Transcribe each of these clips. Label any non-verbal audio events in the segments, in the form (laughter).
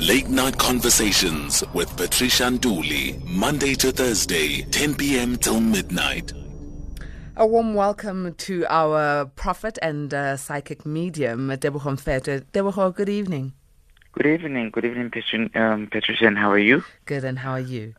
Late Night Conversations with Patricia Nduli, Monday to Thursday, 10 p.m. till midnight. A warm welcome to our prophet and uh, psychic medium, Tebogo Mfete. Tebogo, good evening. Good evening. Good evening, Patricia. Um, Patricia, and how are you? Good, and how are you?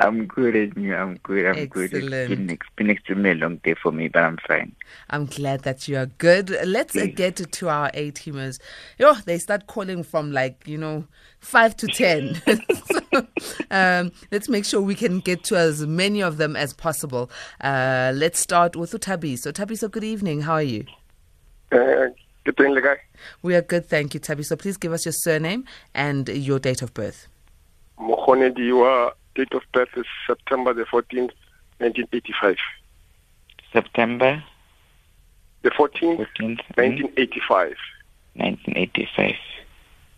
I'm good, and you? I'm good. I'm good. It's been, it's been extremely long day for me, but I'm fine. I'm glad that you are good. Let's uh, get to our A teamers. Yo, they start calling from like you know five to ten. so, (laughs) (laughs) um, let's make sure we can get to as many of them as possible. Uh, let's start with Utabi. So Tabi, so good evening. How are you? Uh, good evening, guy. We are good, thank you, Tabi. So please give us your surname and your date of birth. Mohone Diwa date of birth is September the 14th, 1985. September? The 14th, 14th 1985. 1985.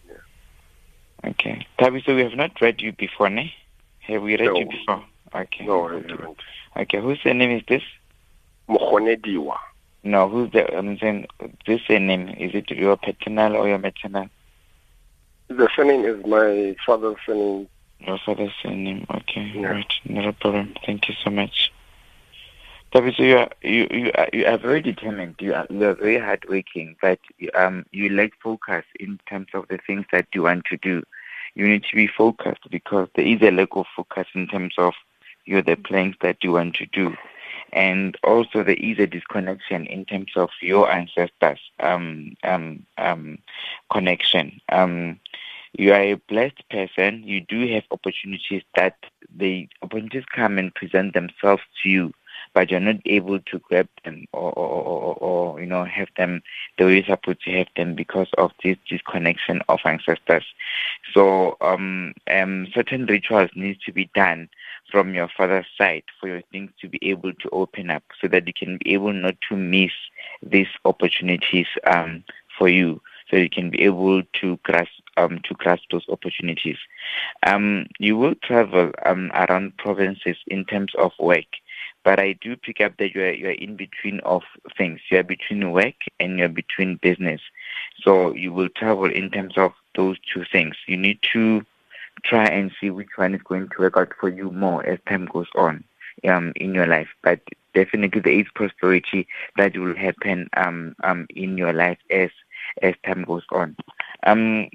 Yeah. Okay. Tabi, so we have not read you before, ne? Have we read no. you before? Okay. No, I haven't. Okay, whose name is this? Mohone Diwa. No, who's the, I'm saying, this name, is it your paternal or your maternal? The surname is my father's surname, your father's surname. Okay, yeah. right. Not a problem. Thank you so much. Tabi, so you are you you are, you are very determined. You are you are very hardworking, but um you lack focus in terms of the things that you want to do. You need to be focused because there is a lack of focus in terms of you know, the plans that you want to do, and also there is a disconnection in terms of your ancestors um um um connection um you are a blessed person, you do have opportunities that the opportunities come and present themselves to you, but you're not able to grab them or, or, or, or you know have them the way you're supposed to have them because of this disconnection of ancestors. So um, um, certain rituals need to be done from your father's side for your things to be able to open up so that you can be able not to miss these opportunities um, for you so you can be able to grasp um, to grasp those opportunities. Um, you will travel um, around provinces in terms of work, but I do pick up that you are you are in between of things. You are between work and you are between business. So you will travel in terms of those two things. You need to try and see which one is going to work out for you more as time goes on um, in your life. But definitely there is prosperity that will happen um, um, in your life as as time goes on. Um,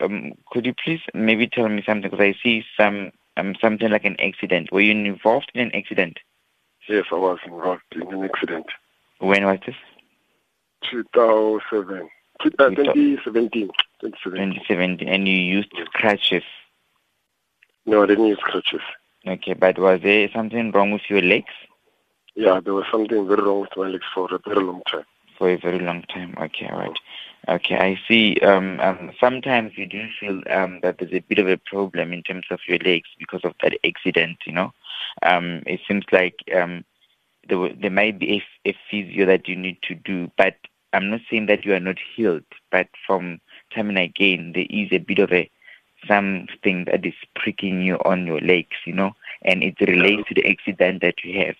um, could you please maybe tell me something? Because I see some um, something like an accident. Were you involved in an accident? Yes, I was involved in an accident. When was this? 2007. Uh, 2017. 2017. And you used crutches? No, I didn't use crutches. Okay, but was there something wrong with your legs? Yeah, there was something very wrong with my legs for a very long time. For a very long time. Okay, all right. Okay, I see. Um, um, sometimes you do feel um, that there's a bit of a problem in terms of your legs because of that accident. You know, um, it seems like um, there, there might be a, a physio that you need to do, but I'm not saying that you are not healed. But from time and again, there is a bit of a something that is pricking you on your legs. You know, and it relates to the accident that you have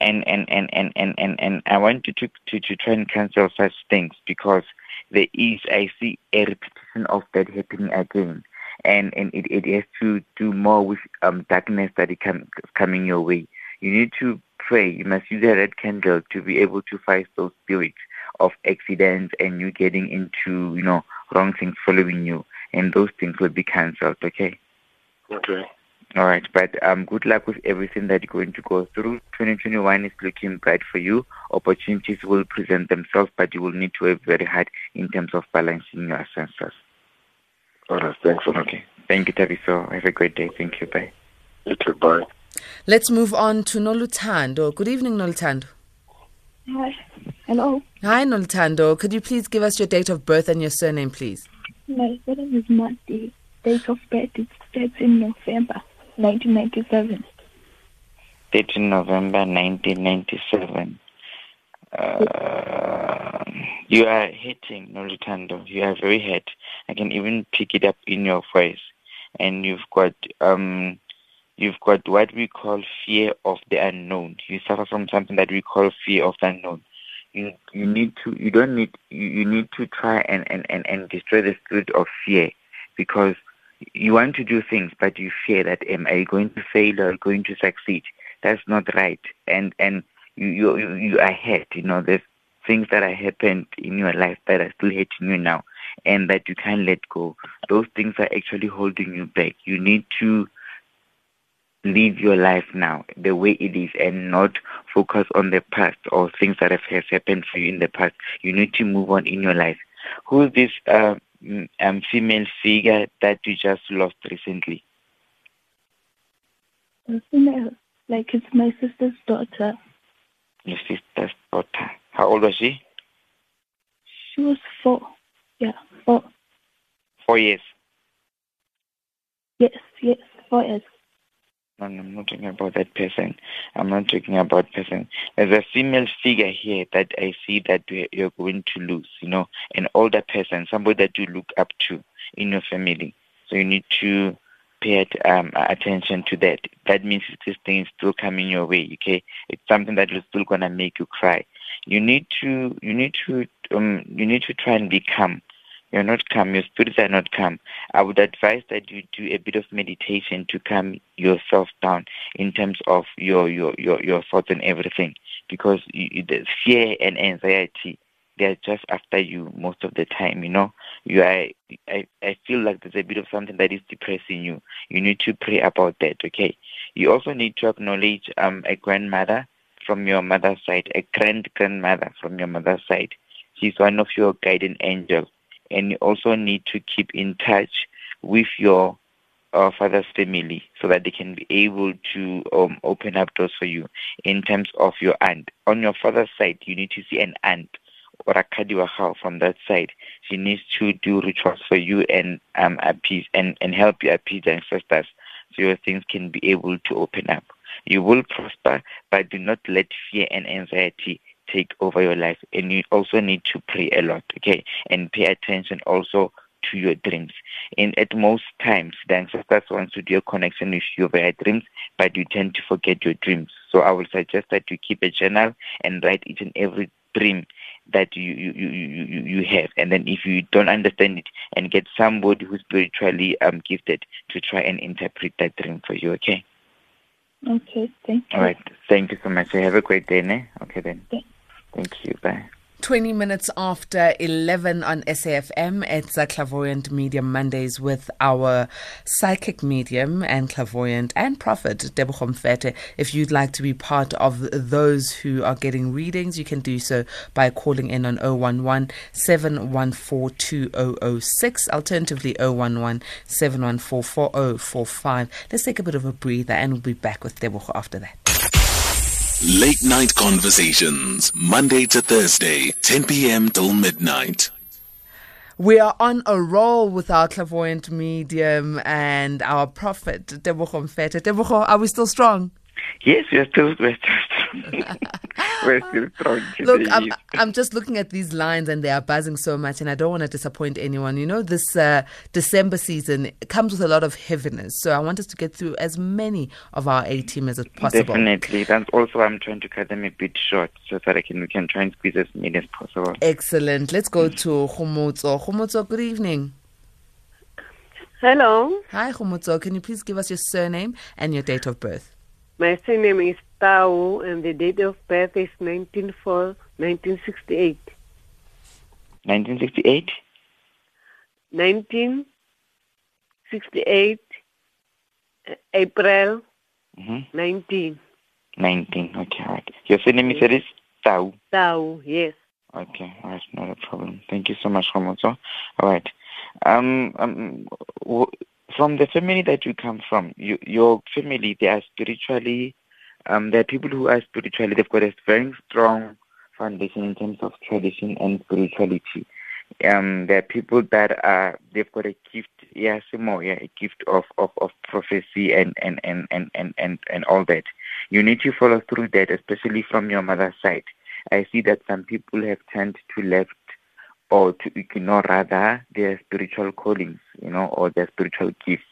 and and and and and and, and I want to, to to to try and cancel such things because there is, I see a repetition of that happening again. And, and it, it has to do more with um, darkness that is com- coming your way. You need to pray. You must use a red candle to be able to fight those spirits of accidents and you getting into, you know, wrong things following you. And those things will be cancelled, okay? Okay. All right, but um, good luck with everything that you're going to go through. 2021 is looking bright for you. Opportunities will present themselves, but you will need to work very hard in terms of balancing your senses. All right, thanks. Okay. Thank you, Tabiso. Have a great day. Thank you. Bye. You too. Bye. Let's move on to Nolutando. Good evening, Nolutando. Hi. Hello. Hi, Nolutando. Could you please give us your date of birth and your surname, please? My surname is Marty. Date of birth is 13 November. 1997. 13 November 1997. Uh, you are hitting Nolutando. You are very hurt. I can even pick it up in your voice. And you've got um, you've got what we call fear of the unknown. You suffer from something that we call fear of the unknown. You you need to you don't need you, you need to try and, and, and, and destroy the spirit of fear because you want to do things, but you fear that am I going to fail or going to succeed? That's not right. And and you you you are hurt. You know, there's things that have happened in your life that are still hurting you now, and that you can't let go. Those things are actually holding you back. You need to live your life now the way it is and not focus on the past or things that have happened for you in the past. You need to move on in your life. Who is this uh, um, female figure that you just lost recently? A female, like it's my sister's daughter. Your sister's daughter. How old was she? She was four. Yeah, four. Four years. Yes, yes, four years. I'm not talking about that person. I'm not talking about person. There's a female figure here that I see that you're going to lose, you know, an older person, somebody that you look up to in your family. So you need to pay um, attention to that. That means this thing is still coming your way, okay? It's something that is still going to make you cry. You need to, you need to, um, you need to try and be calm you're not calm, your spirits are not calm, I would advise that you do a bit of meditation to calm yourself down in terms of your your your, your thoughts and everything, because you, the fear and anxiety they're just after you most of the time. You know, you are. I I feel like there's a bit of something that is depressing you. You need to pray about that. Okay. You also need to acknowledge um a grandmother from your mother's side, a grand grandmother from your mother's side. She's one of your guiding angels and you also need to keep in touch with your uh, father's family so that they can be able to um, open up doors for you in terms of your aunt. On your father's side, you need to see an aunt or a kadiwahao from that side. She needs to do rituals for you and um, appease and, and help you appease the ancestors so your things can be able to open up. You will prosper, but do not let fear and anxiety take over your life. And you also need to pray a lot, okay? And pay attention also to your dreams. And at most times, the ancestors want to do a connection with you via dreams, but you tend to forget your dreams. So I would suggest that you keep a journal and write each and every dream that you, you, you, you, you have. And then if you don't understand it, and get somebody who's spiritually um, gifted to try and interpret that dream for you, okay? Okay, thank you. All right. Thank you so much. Have a great day, ne? Okay, then. Thank you. Bye. 20 minutes after 11 on SAFM, it's a clairvoyant medium Mondays with our psychic medium and clairvoyant and prophet, Tebogo Mfete. If you'd like to be part of those who are getting readings, you can do so by calling in on 011 714 2006, alternatively 011 714 4045. Let's take a bit of a breather and we'll be back with Tebogo after that. Late Night Conversations, Monday to Thursday, 10 p.m. till midnight. We are on a roll with our clairvoyant medium and our prophet, Tebogo Mfete. Tebogo, are we still strong? Yes, we are still, we're still (laughs) we're still strong. Look, I'm, I'm just looking at these lines and they are buzzing so much, and I don't want to disappoint anyone. You know, this uh, December season comes with a lot of heaviness, so I want us to get through as many of our A team as possible. Definitely. That's also why I'm trying to cut them a bit short so that I can we can try and squeeze as many as possible. Excellent. Let's go to Khomotso. Khomotso, good evening. Hello. Hi, Khomotso. Can you please give us your surname and your date of birth? My surname is Tau, and the date of birth is 19 1968. 1968? 1968, April Mm-hmm. 19. 19. Okay, all right. Your surname is is Tau. Tau, yes. Okay, all right, not a problem. Thank you so much, Khomotso. All right. Um, um, w- from the family that you come from, you, your family, they are spiritually, um, there are people who are spiritually, they've got a very strong foundation in terms of tradition and spirituality. Um, there are people that are, they've got a gift, yeah, more, yeah, a gift of, of, of prophecy and, and, and, and, and, and, and all that. You need to follow through that, especially from your mother's side. I see that some people have turned to left or to ignore rather their spiritual callings, you know, or their spiritual gifts.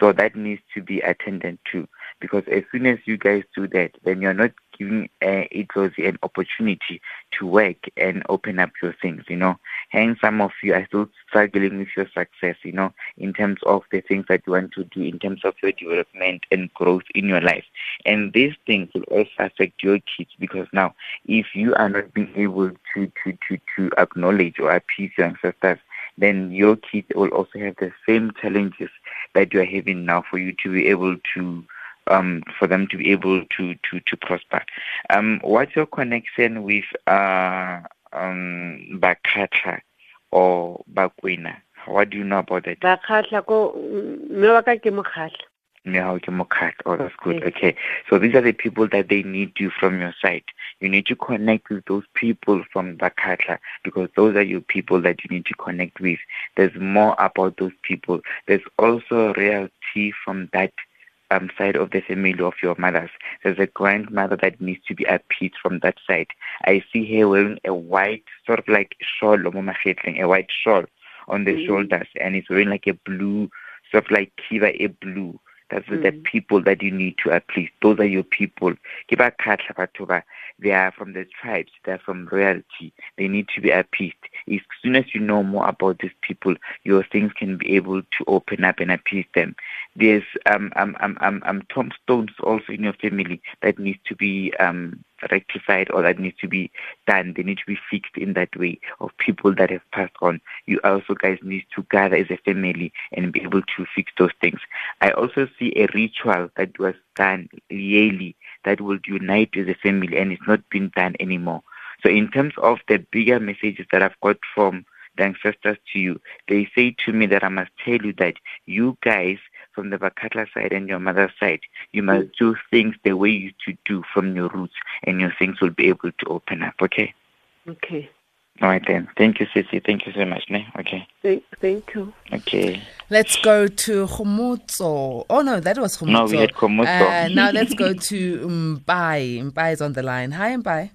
So that needs to be attended to. Because as soon as you guys do that, then you're not giving uh, Itlozi an opportunity to work and open up your things, you know. Hence, some of you are still struggling with your success, you know, in terms of the things that you want to do, in terms of your development and growth in your life. And these things will also affect your kids because now, if you are not being able to, to, to, to acknowledge or appease your ancestors, then your kids will also have the same challenges that you are having now for you to be able to um, for them to be able to to to prosper. Um, what's your connection with uh, um, Bakgatla or Bakwena? What do you know about that? bakgatla ko mme wa ka ke mokgatla Yeah, okay, Mokat. Oh, that's good. Okay. So these are the people that they need you from your side. You need to connect with those people from Bakgatla because those are your people that you need to connect with. There's more about those people. There's also reality from that um, side of the family of your mothers. There's a grandmother that needs to be appeased from that side. I see her wearing a white, sort of like shawl, a white shawl on the Mhm. shoulders, and it's wearing like a blue, sort of like kiva, a blue. That's the Mhm. people that you need to appease. Those are your people. Ke ba khatla batho ba. They are from the tribes. They are from royalty. They need to be appeased. As soon as you know more about these people, your things can be able to open up and appease them. There's um um um um, um tombstones also in your family that needs to be um rectified or that needs to be done. They need to be fixed in that way of people that have passed on. You also guys need to gather as a family and be able to fix those things. I also see a ritual that was done yearly that will unite as a family and it's not been done anymore. So in terms of the bigger messages that I've got from the ancestors to you, they say to me that I must tell you that you guys from the Bakgatla side and your mother's side, you must mm. do things the way you used to do from your roots and your things will be able to open up, okay? okay All right then. Thank you, Sissy. Thank you so much. Ne? Okay. thank, thank you Okay. Let's go to Khomotso. Oh no, that was Khomotso. No, we had Khomotso. Uh, now let's go to Mbai. Mbai is on the line. Hi, Mbai.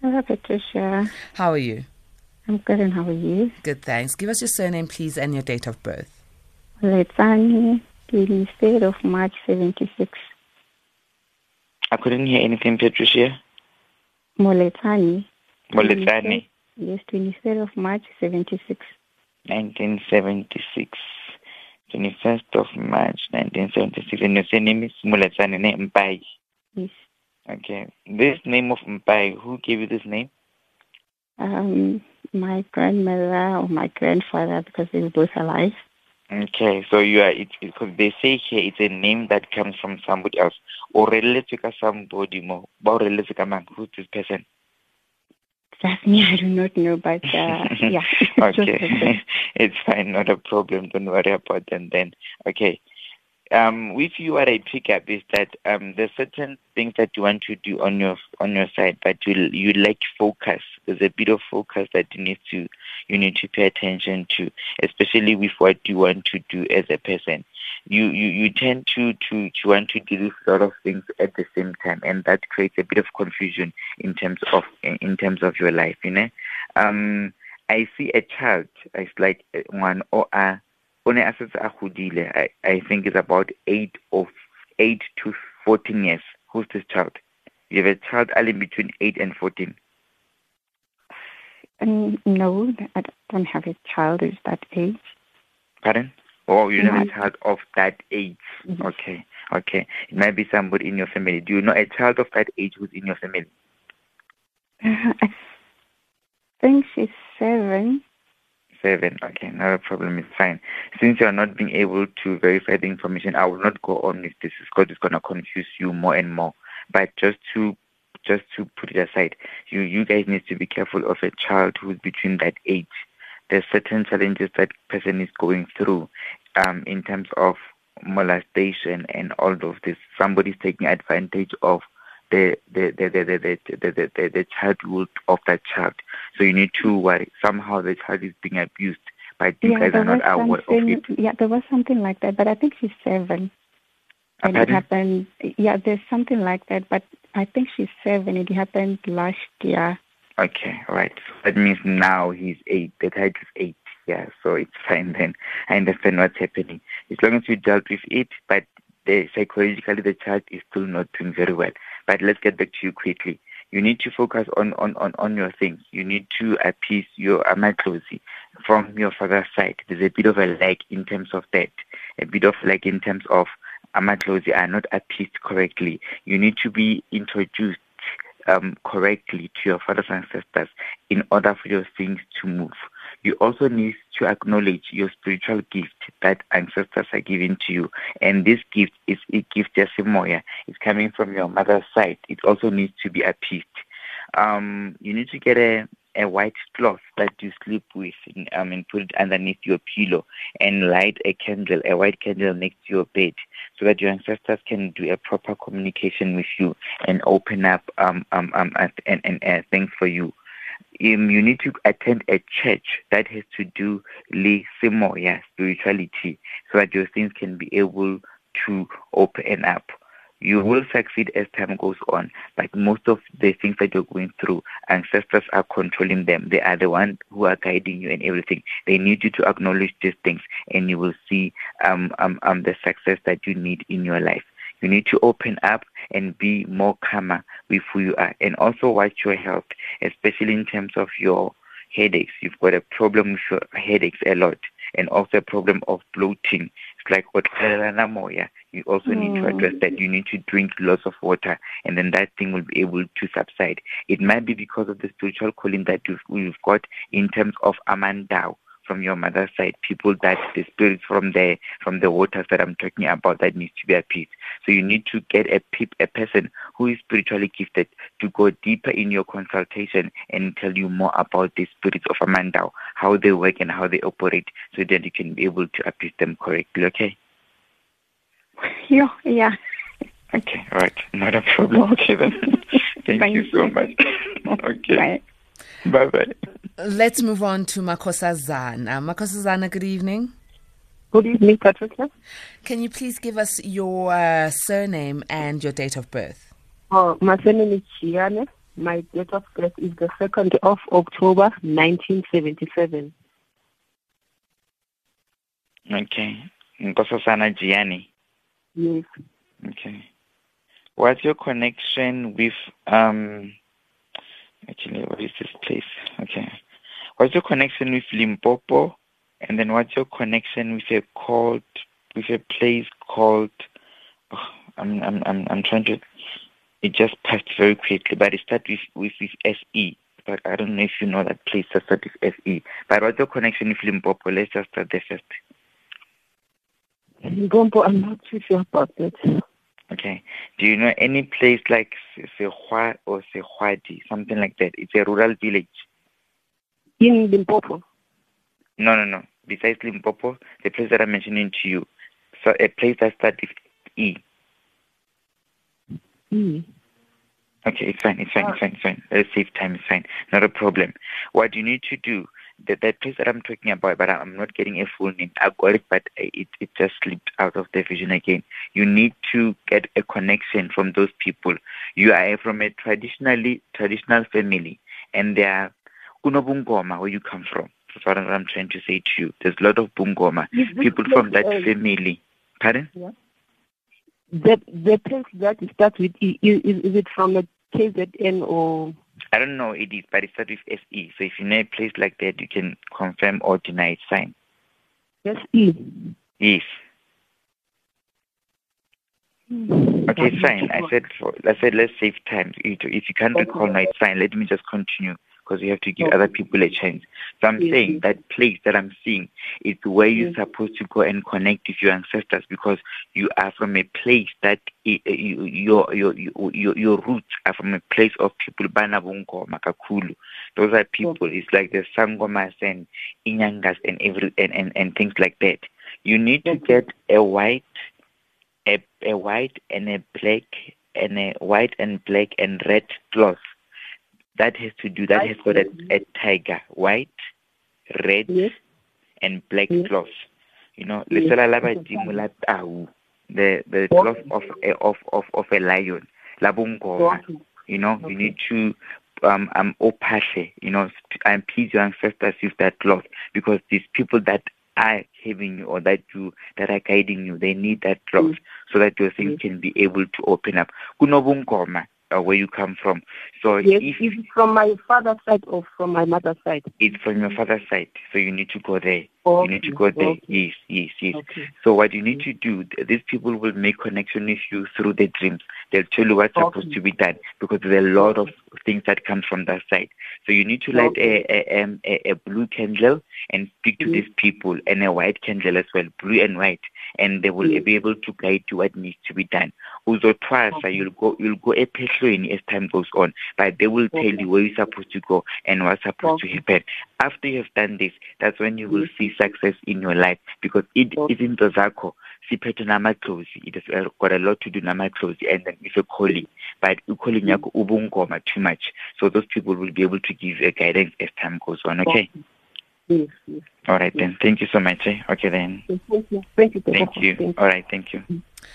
Hello, Patricia. How are you? I'm good, and how are you? Good, thanks. Give us your surname, please, and your date of birth. Letsani, 23rd of March, 76. I couldn't hear anything, Patricia. Moletani. Moletsane, Yes, 23rd of March, 76. 1976. 21st of March, 1976. And your surname is Mpai. Yes. Okay. This name of Mpai, who gave you this name? Um, my grandmother or my grandfather, because they were both alive. Okay, so you are it because they say here it's a name that comes from somebody else. Or related to somebody more. But related to man, who's this person? Me, (laughs) I do not know, but uh, yeah. (laughs) okay, (laughs) it's fine, not a problem. Don't worry about them then. Okay. Um, with you, what I pick up is that um, there's certain things that you want to do on your on your side, but you you lack focus. There's a bit of focus that you need to you need to pay attention to, especially with what you want to do as a person. You you, you tend to, to to want to do a lot of things at the same time, and that creates a bit of confusion in terms of in terms of your life. You know, um, I see a child. It's like uh, one or a o ne a setse a godile I, I think it's about eight of eight to fourteen years who's this child you have a child only between eight and fourteen Um, no, I don't have a child who's that age. pardon or you have a child of that age Yes. okay okay it might be somebody in your family do you know a child of that age who's in your family Uh, (laughs) I think she's seven. Seven. Okay, not a problem. It's fine. Since you are not being able to verify the information, I will not go on with this because it's gonna confuse you more and more. But just to just to put it aside, you you guys need to be careful of a child who's between that age. There's certain challenges that person is going through, um, in terms of molestation and all of this. Somebody's taking advantage of the the the the the the, the, the, the, the childhood of that child. So you need to worry. Somehow the child is being abused, but you yeah, guys are not aware of it. Yeah, there was something like that, but I think she's seven. And it happened. Yeah, there's something like that, but I think she's seven. It happened last year. Okay, right. So that means now he's eight. The child is eight. Yeah, so it's fine then. I understand what's happening. As long as you dealt with it, but the psychologically the child is still not doing very well. But let's get back to you quickly. You need to focus on, on, on, on your things. You need to appease your uh, amatlosi from your father's side. There's a bit of a lag in terms of that, a bit of lag in terms of uh, amatlosi are not appeased correctly. You need to be introduced um, correctly to your father's ancestors in order for your things to move. You also need to acknowledge your spiritual gift that ancestors are giving to you. And this gift is a gift Jasimoya. It's coming from your mother's side. It also needs to be appeased. Um, you need to get a a white cloth that you sleep with um, and put it underneath your pillow and light a candle, a white candle next to your bed so that your ancestors can do a proper communication with you and open up um, um, um, and, and, and things for you. Um, you need to attend a church that has to do with simoya spirituality so that your things can be able to open up you will succeed as time goes on. But most of the things that you're going through, ancestors are controlling them. They are the ones who are guiding you and everything. They need you to acknowledge these things, and you will see um, um, um, the success that you need in your life. You need to open up and be more calmer with who you are, and also watch your health, especially in terms of your headaches. You've got a problem with your headaches a lot, and also a problem of bloating. Like what you also mm. need to address that. You need to drink lots of water, and then that thing will be able to subside. It might be because of the spiritual calling that you've, you've got in terms of Amandao from your mother's side, people that the spirits from the from the waters that I'm talking about that needs to be appeased. So you need to get a peop, a person who is spiritually gifted to go deeper in your consultation and tell you more about the spirits of Amandao, how they work and how they operate, so that you can be able to appease them correctly. Okay. Yeah, yeah. Okay, all right. Not a problem. Okay, then. Thank, (laughs) Thank you so much. (laughs) okay. Bye. Bye bye. Let's move on to Makosazana. Makosazana, good evening. Good evening, Patricia. Can you please give us your uh, surname and your date of birth? Uh, my surname is Gianne. My date of birth is the 2nd of October, 1977. Okay. Nkosazana Gianni. Yes. Okay. What's your connection with um actually what is this place? Okay. What's your connection with Limpopo? And then what's your connection with a called with a place called oh, I'm I'm I'm I'm trying to it just passed very quickly, but it starts with, with with SE. But I don't know if you know that place that starts with SE. But what's your connection with Limpopo? Let's just start there first. Gombo, I'm not too sure about that. Okay. Do you know any place like Se- Sehwa or Sehwadi, something like that? It's a rural village. In Limpopo. No, no, no. Besides Limpopo, the place that I'm mentioning to you, so a place that starts with E. Mm. Okay, it's fine, it's fine, it's fine, it's fine. Let's save time, it's fine. Not a problem. What do you need to do, that, that place that I'm talking about, but I'm not getting a full name. I got it, but it, it just slipped out of the vision again. You need to get a connection from those people. You are from a traditionally traditional family, and they are Kunobungoma, where you come from. That's what I'm trying to say to you. There's a lot of Bungoma. People from that uh, family. Pardon? Yeah. The, the place that starts with E, is, is it from a KZN or... I don't know it is, but it starts with SE. So if you know a place like that, you can confirm or deny it. Fine. SE? Yes. Okay, fine. I said for, I said let's save time. If if you can't recall now, it's fine. Let me just continue because you have to give oh. other people a chance. So I'm Yes, saying that place that I'm seeing is where you're supposed to go and connect with your ancestors because you are from a place that i- i- you, your, your your your roots are from a place of people banabungoma kakulu. Those are oh. people. It's like the sangomas and inyangas and every and, and, and things like that. You need to get a white a, a white and a black and a white and black and red cloth. That has to do that White has got a, a tiger, white, red Yes. and black Yes. cloth. You know, Yes. lesela la badimo la tau, the the cloth of a of, of, of a lion. La bungoma. You know, Okay. you need to um um opashe, you know, and please your ancestors with that cloth because these people that are having you or that you that are guiding you, they need that cloth so that your things can be able to open up. Kunobungoma, uh, where you come from. So Yes, if it from my father's side or from my mother's side? it's from your father's side, so you need to go there. Okay. You need to go there. Okay. Yes, yes, yes. Okay. So what you need to do, these people will make connection with you through the dreams. They'll tell you what's supposed to be done because there's a lot of things that come from that side. So you need to light a, a, um, a, a blue candle and speak to Mm. these people and a white candle as well, blue and white, and they will Mm. be able to guide you what needs to be done. Uzotwasa, Okay. you'll go you'll go ephehlweni as time goes on, but they will tell you where you're supposed to go and what's supposed to happen. After you have done this, that's when you will Mm. see success in your life. Because it izinto zakho siphethe namadlozi it has uh, got a lot to do namadlozi and then it's a calling. But calling yakho ubungoma too much. So those people will be able to give you a guidance as time goes on okay? Yes, yes. all right then. Thank you so much eh? okay then. Thank you. Thank you. thank you. All right. Thank you.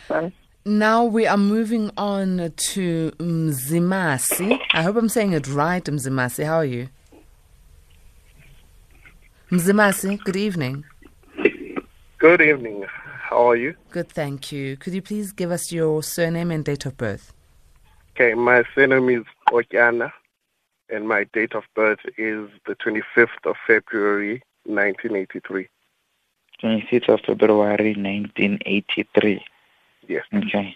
Bye. Now we are moving on to Mzimasi. I hope I'm saying it right, Mzimasi. How are you? Mzimasi, good evening. Good evening. How are you? Good, thank you. Could you please give us your surname and date of birth? Okay, my surname is Okiana, and my date of birth is the 25th of February, 1983. 25th of february 1983 Yes. okay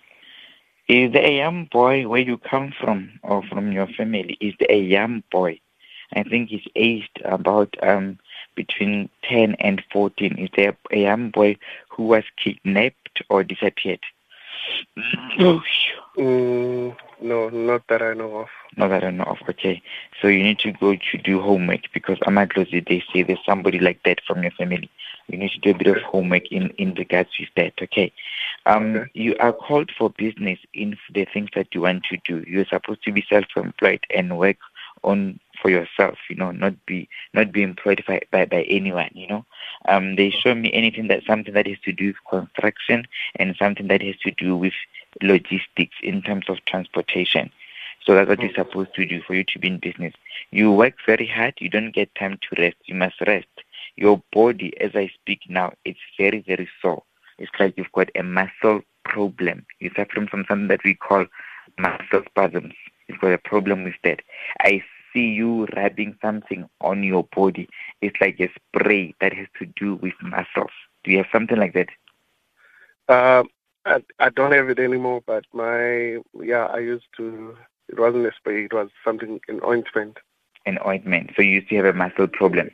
is the a young boy where you come from or from your family is the a young boy i think he's aged about um between 10 and 14 is there a young boy who was kidnapped or disappeared oh. Mm, no, not that I know of. not that I know of. Okay, so you need to go to do homework because Amadlozi, they say there's somebody like that from your family. You need to do a bit of homework in, in regards with that. Okay, um, Okay. you are called for business in the things that you want to do. You're supposed to be self-employed and work on for yourself. You know, not be not be employed by by, by anyone. You know, um, they show me anything that something that has to do with construction and something that has to do with logistics in terms of transportation. So that's what you're supposed to do for you to be in business. You work very hard. You don't get time to rest. You must rest. Your body, as I speak now, it's very, very sore. It's like you've got a muscle problem. You're suffering from something that we call muscle spasms. You've got a problem with that. I see you rubbing something on your body. It's like a spray that has to do with muscles. Do you have something like that? Um, I, I don't have it anymore, but my, yeah, I used to, it wasn't a spray, it was something, an ointment. An ointment. So you used to have a muscle problem.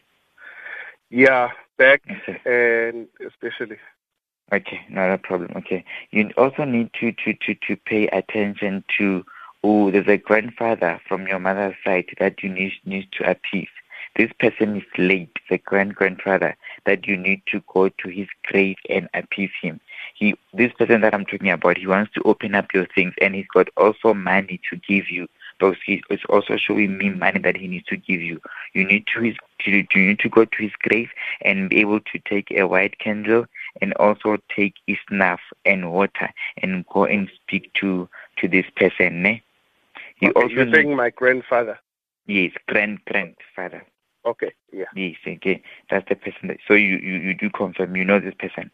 Yeah, back Okay. and especially. Okay, not a problem. Okay. You also need to, to, to, to pay attention to oh, there's a grandfather from your mother's side that you need, need to appease. This person is late, the grand grandfather, that you need to go to his grave and appease him. He this person that I'm talking about, he wants to open up your things and he's got also money to give you. Because he is also showing me money that he needs to give you. You need to his to, you need to go to his grave and be able to take a white candle and also take his snuff and water and go and speak to to this person. Ne? You Okay, also you're saying my grandfather. yes, grand grandfather. Okay, yeah. Yes, okay. That's the person that so you, you, you do confirm you know this person.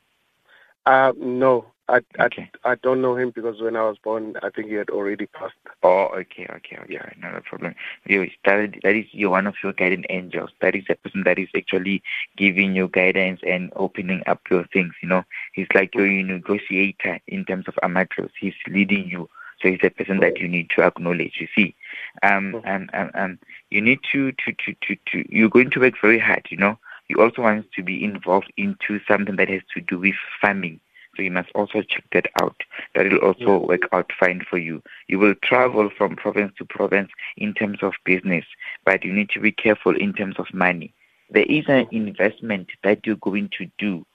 Uh, no, I, Okay. I, I don't know him because when I was born, I think he had already passed. Oh, okay, okay, okay. Yeah. Not a problem. You that, that is you're one of your guiding angels. That is the person that is actually giving you guidance and opening up your things. You know, he's like your negotiator in terms of amateurs. He's leading you. So he's a person that you need to acknowledge. You see, um, um, um, um, you need to, to, to, to, to, you're going to work very hard. You know, you also want to be involved into something that has to do with farming. So you must also check that out. That will also work out fine for you. You will travel from province to province in terms of business, but you need to be careful in terms of money. There is an investment that you're going to do,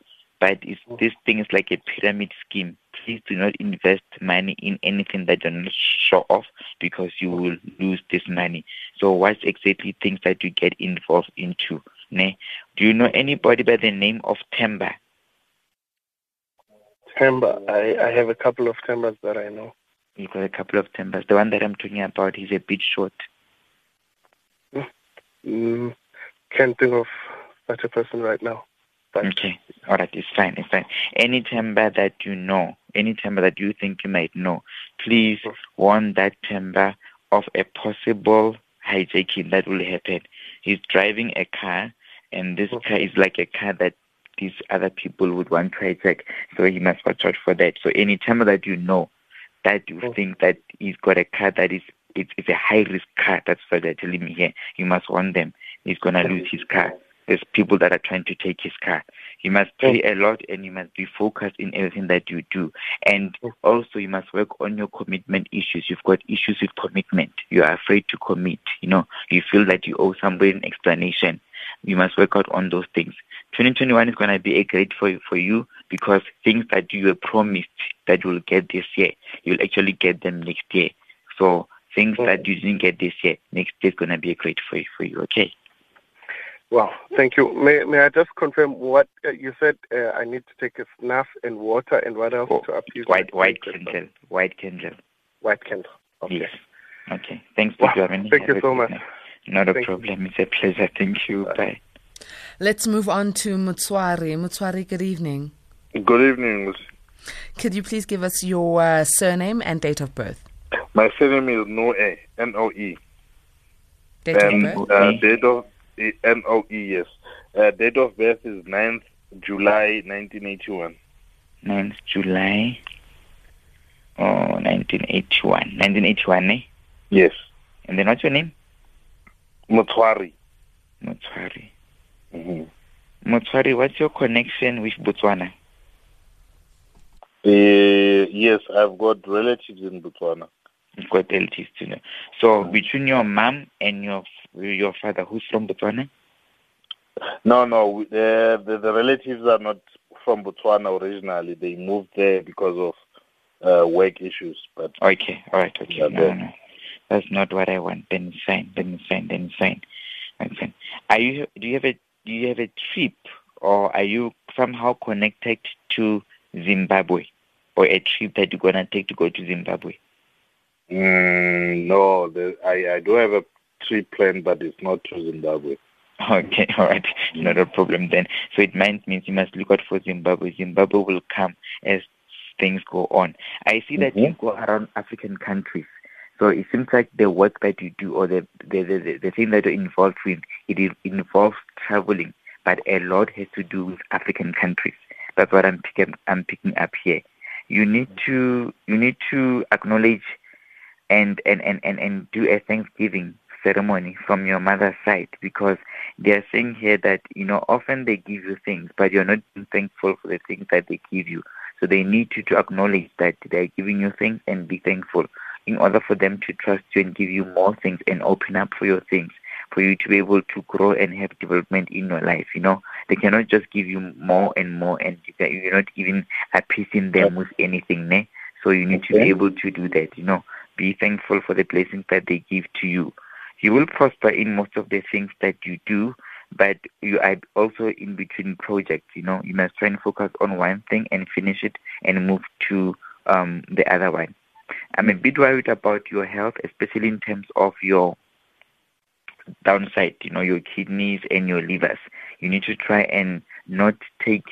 but it's, this thing is like a pyramid scheme. Please do not invest money in anything that you're not sure of because you will lose this money. So what exactly things that you get involved into? Ne? Do you know anybody by the name of Temba? Temba, I, I have a couple of Tembas that I know. You've got a couple of Tembas. The one that I'm talking about, he's a bit short. Mm, can't think of such a person right now. But Okay. All right. It's fine. It's fine. Any Temba that you know, any Temba that you think you might know, please warn that Temba of a possible hijacking that will happen. He's driving a car, and this car is like a car that these other people would want to hijack. So he must watch out for that. So any Temba that you know that you oh. think that he's got a car that is it's, it's a high risk car. That's what they're telling me here. You must warn them. He's gonna lose his car. There's people that are trying to take his car. You must oh. pray a lot and you must be focused in everything that you do. And oh. also you must work on your commitment issues. You've got issues with commitment. You are afraid to commit. You know, you feel that you owe somebody an explanation. You must work out on those things. 2021 is going to be a great for for you because things that you were promised that you will get this year, you'll actually get them next year. So things that you didn't get this year, next year is going to be a great for you, for you. Okay. Well, thank you. May may I just confirm what uh, you said? Uh, I need to take a snuff and water and what else Oh, to appease White white candle. White candle. White candle. Okay. Yes. Okay. Thanks, Wow, Dr. thank you so much. Not a Thank you. problem. It's a pleasure. Thank you. Bye. Let's move on to Mutswari. Mutswari, good evening. Good evening. Could you please give us your uh, surname and date of birth? My surname is Noe, N-O-E. Date of birth? uh, date of, N-O-E, yes. Uh, date of birth is 9th July 1981. 9th July. Oh, 1981. 1981, eh? Yes. And then what's your name? Mutwari. Mutswari. hmm Mutswari, what's your connection with Botswana? Uh, yes, I've got relatives in Botswana. You've got relatives to know. So between your mom and your your father, who's from Botswana? No, no, we- the, the, the relatives are not from Botswana originally. They moved there because of uh, work issues. But Okay, all right, okay. No, no, that's not what I want. Then it's fine. Then it's fine. Then it's fine. Then it's fine. Are you? Do you have a? Do you have a trip, or are you somehow connected to Zimbabwe, or a trip that you're gonna take to go to Zimbabwe? mm, no, the, I, I do have a trip planned, but it's not to Zimbabwe. Okay, (laughs) all right, not a problem then. So it might means you must look out for Zimbabwe. Zimbabwe will come as things go on. I see that you go around African countries. So it seems like the work that you do or the the, the, the, thing that you're involved with, it is, involves traveling, but a lot has to do with African countries. That's what I'm picking I'm picking up here. You need mm. to you need to acknowledge and and, and, and, and do a Thanksgiving ceremony from your mother's side because they are saying here that you know often they give you things but you're not thankful for the things that they give you so they need you to acknowledge that they're giving you things and be thankful in order for them to trust you and give you more things and open up for your things for you to be able to grow and have development in your life you know they cannot just give you more and more and you're not even appeasing them with anything ne? so you need to be able to do that you know be thankful for the blessings that they give to you you will prosper in most of the things that you do, but you are also in between projects. You know, you must try and focus on one thing and finish it and move to um, the other one. I'm a hmm. bit worried about your health, especially in terms of your downside, you know, your kidneys and your livers. You need to try and not take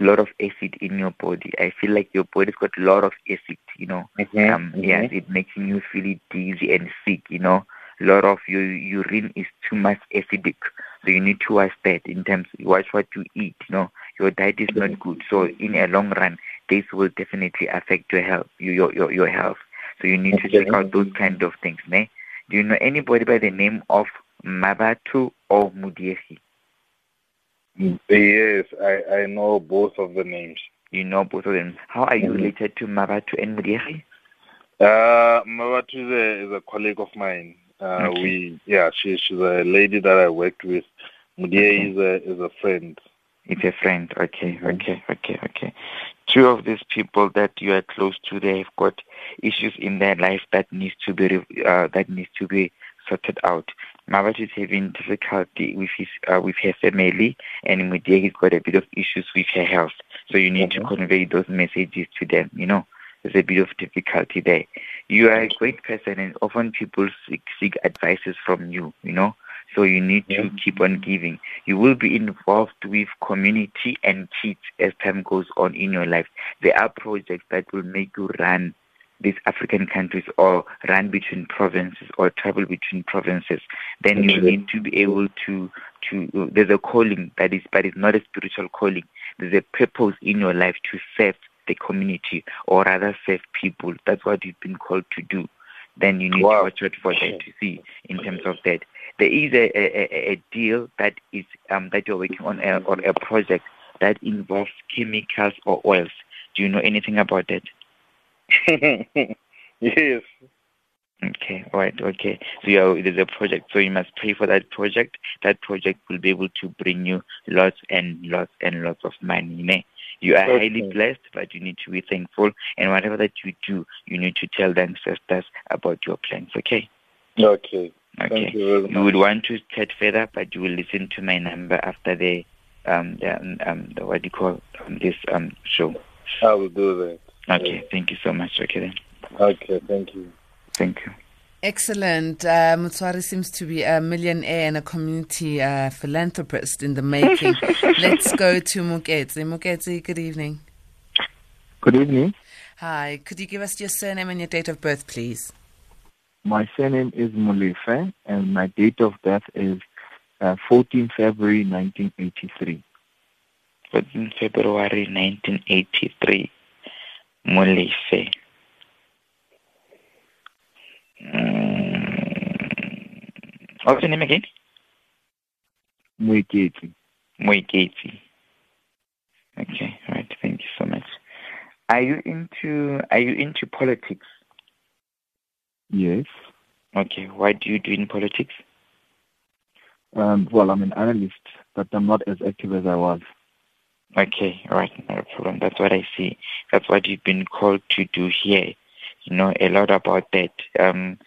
a lot of acid in your body. I feel like your body's got a lot of acid, you know. Mm-hmm. Um, yes, mm-hmm. it making you feel dizzy and sick, you know. A lot of your urine is too much acidic. So you need to watch that in terms watch what you eat, you know. Your diet is not good. So in a long run this will definitely affect your health your your, your health. So you need to check out those kind of things, ne? Do you know anybody by the name of Mabatu or Mudiesi? Yes, I, I know both of the names. You know both of them. How are you related to Mabatu and Mudiesi? Uh, Mawatu is a, is a colleague of mine. Uh, Okay. We yeah, she she's a lady that I worked with. Mudie is a is a friend. It's a friend. Okay, okay, okay, okay. Two of these people that you are close to, they have got issues in their life that needs to be uh, that needs to be sorted out. Mabat is having difficulty with his uh, with her family, and Mudia has got a bit of issues with her health. So you need to convey those messages to them. You know, there's a bit of difficulty there. You are a great person, and often people seek, seek advices from you. You know, So you need to keep on giving. You will be involved with community and kids as time goes on in your life. There are projects that will make you run these African countries or run between provinces or travel between provinces, then you need to be able to to there's a calling that is but it's not a spiritual calling. There's a purpose in your life to serve the community or rather serve people. That's what you've been called to do. Then you need Wow. to watch out for that to see in terms of that. There is a, a, a- deal that is um, that you're working on a, or a project that involves chemicals or oils. Do you know anything about that? (laughs) yes. Okay, all right, okay. So you are, there's a project, so you must pray for that project. That project will be able to bring you lots and lots and lots of money. ne? You are Okay. highly blessed, but you need to be thankful. And whatever that you do, you need to tell the ancestors about your plans. Okay, Okay. Okay. Thank you very You would want to chat further, but you will listen to my number after the um the, um, um the what do you call um, this um show. I will do that. Okay, thank you so much. Okay then, Okay, thank you. thank you. Excellent. Uh, Mutswari seems to be a millionaire and a community uh, philanthropist in the making. (laughs) Let's go to Muketsi. Muketsi, good evening. Good evening. Hi. Could you give us your surname and your date of birth, please? My surname is Molefe, and my date of death is uh, 14 February 1983. 14 February 1983. Molefe. Mm. What's your name again? Mweketi. Moiketi. Okay, all right. Thank you so much. Are you into Are you into politics? Yes. Okay. Why do you do in politics? Um, well, I'm an analyst, but I'm not as active as I was. Okay, all right, not a problem. That's what I see. That's what you've been called to do here. You know a lot about that. Um,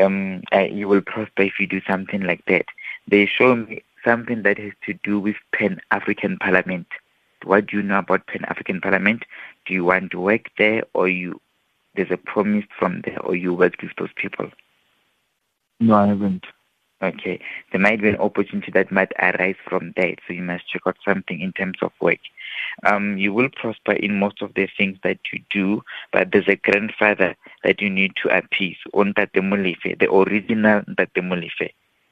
um, uh, you will prosper if you do something like that. They show me something that has to do with Pan African Parliament. What do you know about Pan African Parliament? Do you want to work there, or you? There's a promise from there, or you work with those people. No, I haven't. Okay, there might be an opportunity that might arise from that, so you must check out something in terms of work. Um, you will prosper in most of the things that you do, but there's a grandfather that you need to appease, on Molefe, the original Tate Molefe,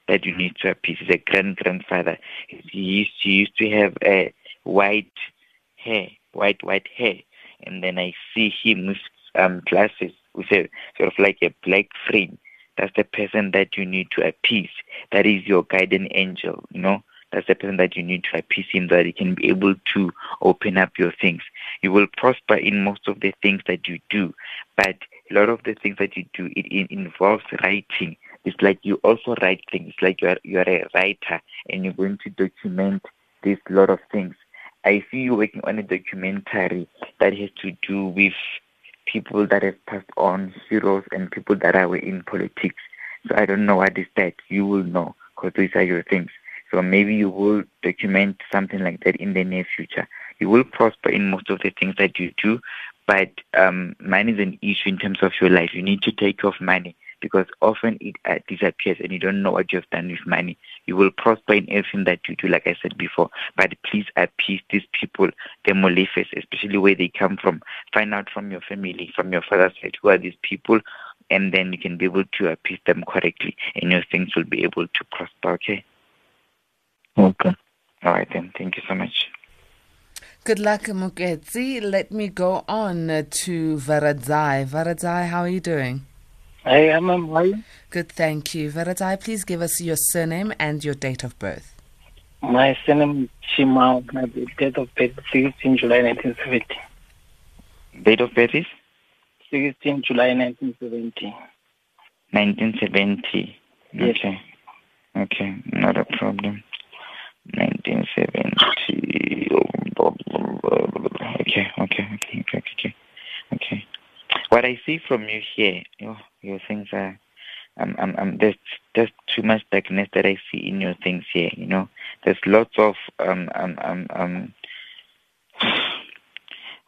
that you need to appease. He's a grand grandfather. He used, he used to have a white hair, white white hair, and then I see him with um, glasses with a sort of like a black frame. That's the person that you need to appease. That is your guiding angel, you know. That's the person that you need to appease him that he can be able to open up your things. You will prosper in most of the things that you do, but a lot of the things that you do, it, it involves writing. It's like you also write things. It's like you are you are a writer and you're going to document this lot of things. I see you working on a documentary that has to do with people that have passed on, heroes and people that are in politics. So I don't know what is that. You will know because these are your things. So maybe you will document something like that in the near future. You will prosper in most of the things that you do, but um, money is an issue in terms of your life. You need to take off money because often it uh, disappears and you don't know what you have done with money. You will prosper in everything that you do, like I said before. But please appease these people, the Molefes, especially where they come from. Find out from your family, from your father's side, who are these people, and then you can be able to appease them correctly, and your things will be able to prosper. Okay. Okay. All right then. Thank you so much. Good luck, Muketsi. Let me go on uh, to Varadzai. Varadzai, how are you doing? I am a boy. Good, thank you. Varadzai, please give us your surname and your date of birth. My surname is Chimao. My date of birth is 16 July 1970. Date of birth is 16 July 1970. 1970. Yes. Okay. Okay, not a problem. 1970. Okay, okay, okay, okay, okay, okay. What I see from you here, your your things are, um, um, um, there's there's too much darkness that I see in your things here. You know, there's lots of um um um um (sighs)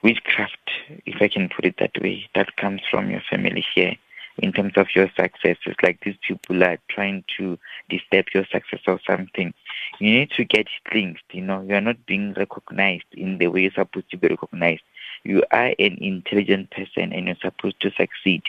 witchcraft, if I can put it that way, that comes from your family here. in terms of your success. It's like these people are trying to disturb your success or something. You need to get things, you know, you're not being recognized in the way you're supposed to be recognized. You are an intelligent person and you're supposed to succeed.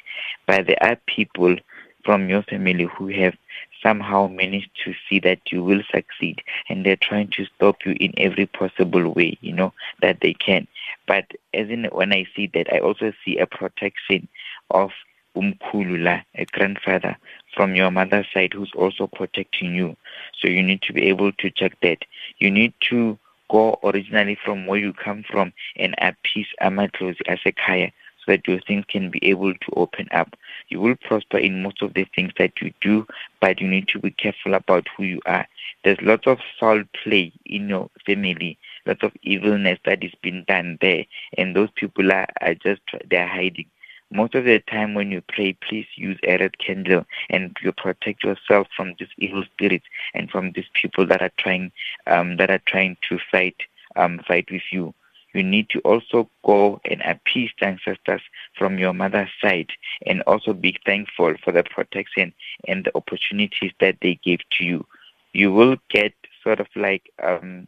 But there are people from your family who have somehow managed to see that you will succeed and they're trying to stop you in every possible way, you know, that they can. But as in when I see that I also see a protection of umkulula, a grandfather from your mother's side who's also protecting you. So you need to be able to check that. You need to go originally from where you come from and appease amadlozi as a kaya so that your things can be able to open up. You will prosper in most of the things that you do, but you need to be careful about who you are. There's lots of foul play in your family, lots of evilness that is being done there, and those people are, are just they're hiding. Most of the time when you pray, please use a red candle and you protect yourself from these evil spirits and from these people that are trying um, that are trying to fight um, fight with you you need to also go and appease the ancestors from your mother's side and also be thankful for the protection and the opportunities that they gave to you. You will get sort of like um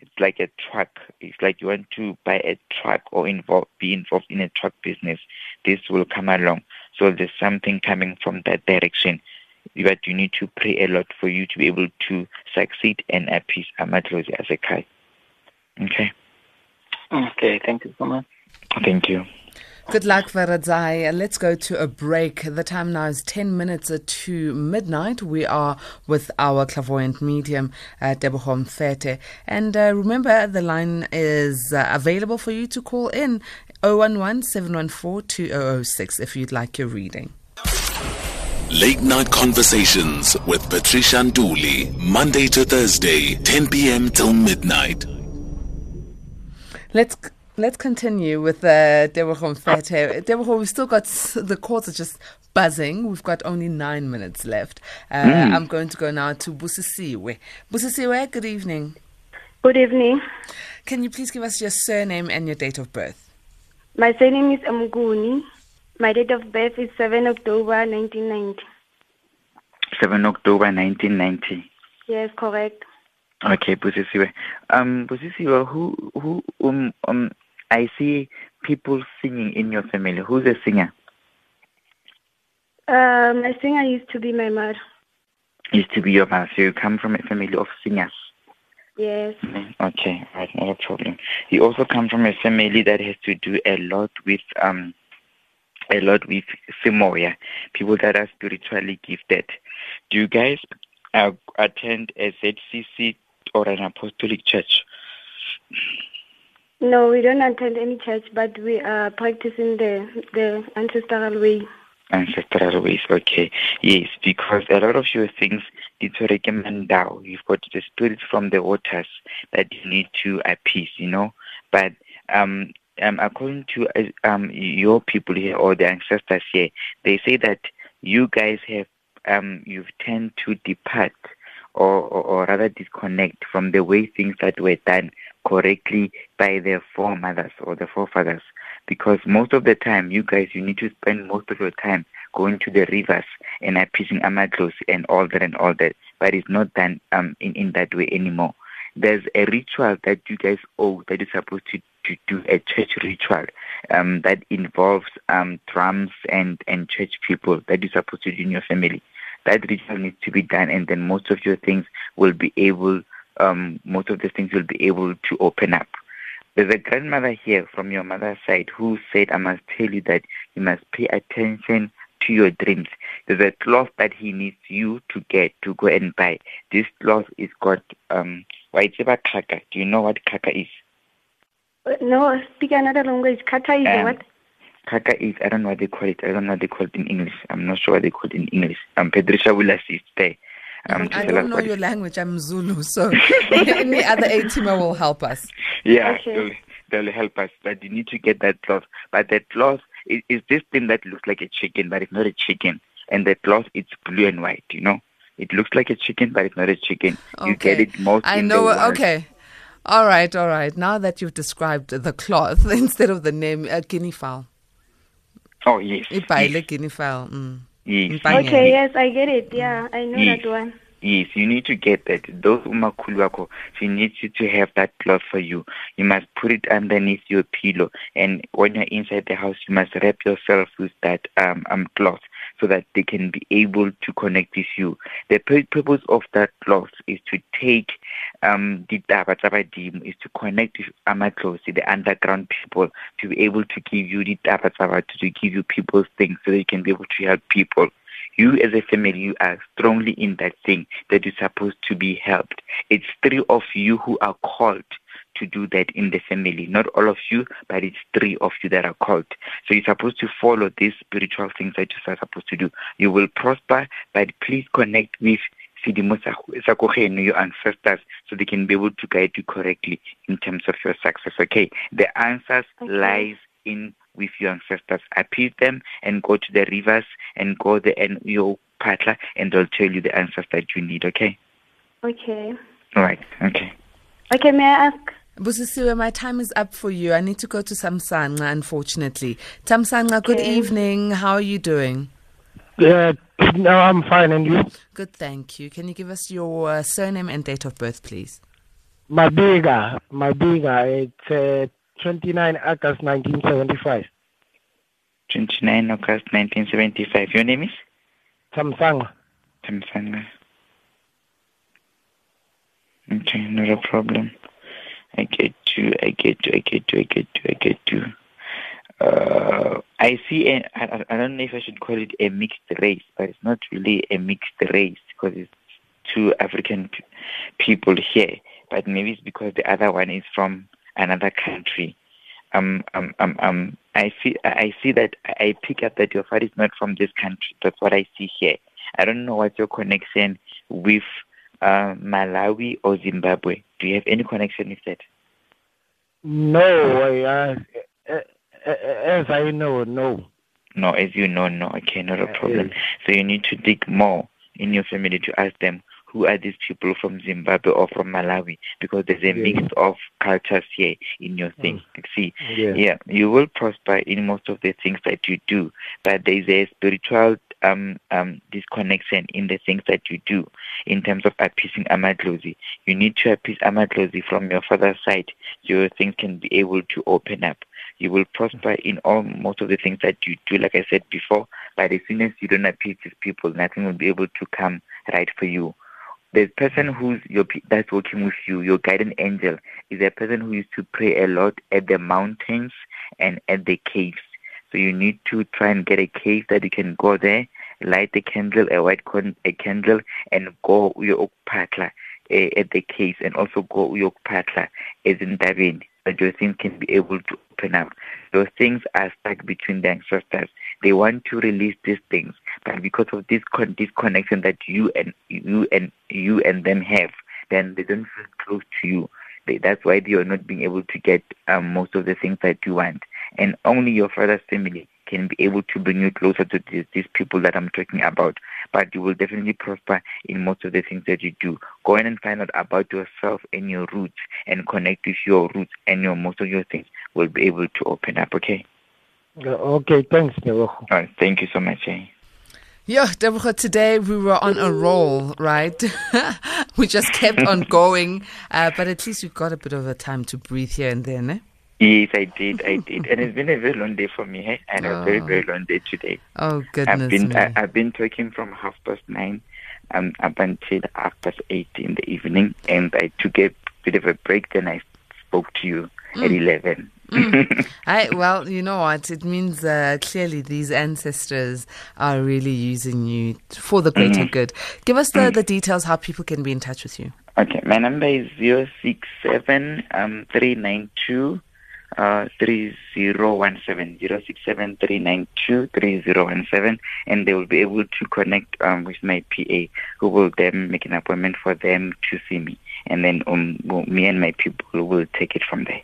it's like a truck. It's like you want to buy a truck or involve, be involved in a truck business. This will come along. So there's something coming from that direction. But you need to pray a lot for you to be able to succeed and appease Amadlozi as a Kai. Okay. Okay, thank you so much. Thank you. Good luck, Varadzai. Let's go to a break. The time now is 10 minutes to midnight. We are with our clairvoyant medium, uh, Tebogo Mfete. And uh, remember, the line is uh, available for you to call in 011 714 2006 if you'd like your reading. Late Night Conversations with Patricia Nduli, Monday to Thursday, 10 p.m. till midnight. Let's let's continue with uh, Tebogo Mfete. Tebogo, we've still got the calls are just buzzing. We've got only nine minutes left. Uh, Mm. I'm going to go now to Busisiwe. Busisiwe, good evening. Good evening. Can you please give us your surname and your date of birth? My surname is Amuguni. My date of birth is 7 October 1990. 7 October 1990. Yes, correct. Okay, Busisiwe. Um, Busisiwe, who, who, um, um, I see people singing in your family. Who's a singer? Uh, my singer used to be my mother. Used to be your mother. So you come from a family of singers. Yes. Okay, right, not a problem. You also come from a family that has to do a lot with um a lot with Simoya, people that are spiritually gifted. Do you guys uh, attend a ZCC or an apostolic church? No, we don't attend any church, but we are practicing the the ancestral way. ancestral ways. Okay, yes, because a lot of your things need to recommend now. You've got the spirits from the waters that you need to appease, you know. But um, um, according to uh, um your people here or the ancestors here, they say that you guys have um you've tend to depart or, or, or rather disconnect from the way things that were done correctly by their foremothers or the forefathers. Because most of the time you guys you need to spend most of your time going to the rivers and appeasing amadlos and all that and all that. But it's not done um in, in that way anymore. There's a ritual that you guys owe that is supposed to, to do a church ritual um that involves um drums and and church people that you're supposed to do in your family. That ritual needs to be done and then most of your things will be able um most of the things will be able to open up there's a grandmother here from your mother's side who said, I must tell you that you must pay attention to your dreams. There's a cloth that he needs you to get to go and buy. This cloth is called um Waitseba Kaka. Do you know what Kaka is? Uh, No, speak another language. Kaka is Um, what? Kaka is I don't know what they call it. I don't know what they call it in English. I'm not sure what they call it in English. Um Patricia will assist there. Um, to I don't know your language. I'm Zulu, (laughs) so (laughs) any other A teamer will help us. Yeah, Okay. they'll, they'll help us. But you need to get that cloth. But that cloth is, is this thing that looks like a chicken, but it's not a chicken. And the cloth, it's blue and white, you know? It looks like a chicken, but it's not a chicken. You get Okay. it most I in know. the wild. Okay. All right. All right. Now that you've described the cloth (laughs) instead of the name, uh, guinea fowl. Oh yes. ibhayile guinea fowl mm. Yes. Okay, yes, I get it. Yeah, I know Yes. that one. Yes, you need to get that. Those umakhulu she needs you to have that cloth for you. You must put it underneath your pillow, and when you're inside the house, you must wrap yourself with that um, um cloth so that they can be able to connect with you. The purpose of that cloth is to take um ditaba tsa badimo, is to connect with amadlozi, the underground people, to be able to give you ditaba tsa batho, to give you people's things, so that you can be able to help people you as a family, you are strongly in that thing that is supposed to be helped. It's three of you who are called to do that in the family. Not all of you, but it's three of you that are called. So you're supposed to follow these spiritual things that you are supposed to do. You will prosper, but please connect with sa- Sakogeno, your ancestors, so they can be able to guide you correctly in terms of your success. Okay. The answers lies in with your ancestors. Appease them and go to the rivers and go there and your partner and they'll tell you the answers that you need, okay? Okay. All right, okay. Okay, may I ask? Busisiwe, my time is up for you. I need to go to Samsanga, unfortunately. Tamsanga, good Okay. evening. How are you doing? Yeah, no, I'm fine. And you? Good, thank you. Can you give us your uh, surname and date of birth, please? Mabiga, Mabiga. It's uh, 29 August 1975. 29 August 1975. Your name is? Samsanga. Tamsanga. Okay, not a problem. I get you, I get you, I get you, I get you, I get you. Uh, I see, a, I, I- don't know if I should call it a mixed race, but it's not really a mixed race because it's two African p- people here. But maybe it's because the other one is from another country. Um, um, um, um, I see, I see that I pick up that your father is not from this country. That's what I see here. I don't know what's your connection with uh, Malawi or Zimbabwe. Do you have any connection with that? No, I, uh, uh, uh, as I know, no. No, as you know, no. Okay, not a problem. So you need to dig more in your family to ask them who are these people from Zimbabwe or from Malawi because there's a Yeah. mix of cultures here in your thing. You See, Yeah. yeah, you will prosper in most of the things that you do, but there's a spiritual um um disconnection in the things that you do in terms of appeasing amadlozi. You need to appease amadlozi from your father's side so your things can be able to open up. You will prosper in all most of the things that you do, like I said before, but as soon as you don't appease these people, nothing will be able to come right for you. The person who's your that's working with you, your guardian angel, is a person who used to pray a lot at the mountains and at the caves. So you need to try and get a cave that you can go there, light a candle, a white con- a candle, and go your uh, at the caves, and also go your patla as in Davin, that your things can be able to open up. Those things are stuck between the ancestors. They want to release these things, but because of this con- disconnection that you and you and you and them have, then they don't feel close to you. They, that's why they are not being able to get um, most of the things that you want. And only your father's family can be able to bring you closer to these, these people that I'm talking about. But you will definitely prosper in most of the things that you do. Go in and find out about yourself and your roots and connect with your roots and your most of your things will be able to open up, okay? Uh, Okay, thanks, Tebogo. All right, thank you so much. Eh? Yeah, Tebogo, today we were on a roll, right? (laughs) we just kept on (laughs) going, uh, but at least we got a bit of a time to breathe here and there, ne? Yes, I did, I (laughs) did. And it's been a very long day for me. Eh? I had a very, Oh. very long day today. Oh, goodness I've been me. I, I've been talking from half past nine um, up until half past eight in the evening, and I took a bit of a break. Then I spoke to you at Mm. (laughs) I well, you know what? It means uh, clearly these ancestors are really using you for the greater Mhm. good. Give us the, Mm. the details how people can be in touch with you. Okay, my number is zero six seven um three nine two uh three zero one seven zero six seven three nine two three zero one seven, and they will be able to connect um with my PA, who will then make an appointment for them to see me, and then um me and my people will take it from there.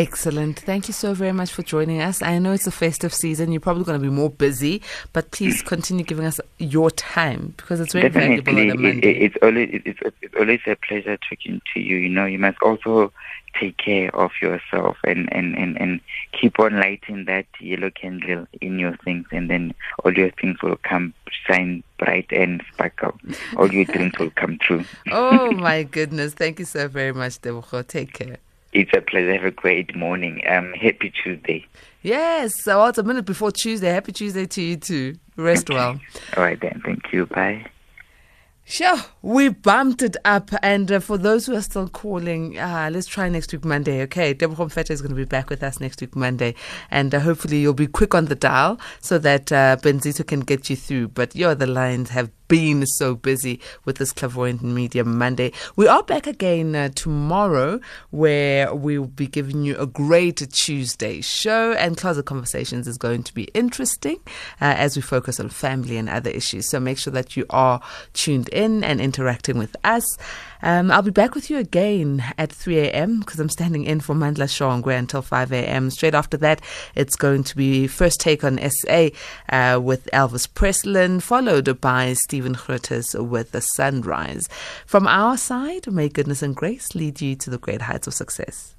Excellent. Thank you so very much for joining us. I know it's a festive season. You're probably going to be more busy, but please (clears throat) continue giving us your time because it's very valuable Definitely, Monday. it, it, it's always it's, it's always a pleasure talking to you. You know, you must also take care of yourself and and and and keep on lighting that yellow candle in your things, and then all your things will come shine bright and sparkle. All your dreams will come true. (laughs) oh (laughs) my goodness. Thank you so very much, Tebogo. Take care. It's a pleasure. Have a great morning. Um, happy Tuesday. Yes, so it's a minute before Tuesday. Happy Tuesday to you too. Rest well. All right then. Thank you. Bye. Sure, we bumped it up. And uh, for those who are still calling, uh, let's try next week Monday, okay? Tebogo Mfete is going to be back with us next week Monday. And uh, hopefully you'll be quick on the dial so that uh, Benzito can get you through. But yeah, the lines have been so busy with this Clairvoyant Media Monday. We are back again uh, tomorrow where we will be giving you a great Tuesday show. And Closet Conversations is going to be interesting uh, as we focus on family and other issues. So make sure that you are tuned in and interacting with us. Um, I'll be back with you again at 3 a.m. because I'm standing in for Mandla Shongwe until 5 a.m. Straight after that, it's going to be First Take on SA uh, with Elvis Presslin, followed by Stephen Grootes with The Sunrise. From our side, may goodness and grace lead you to the great heights of success.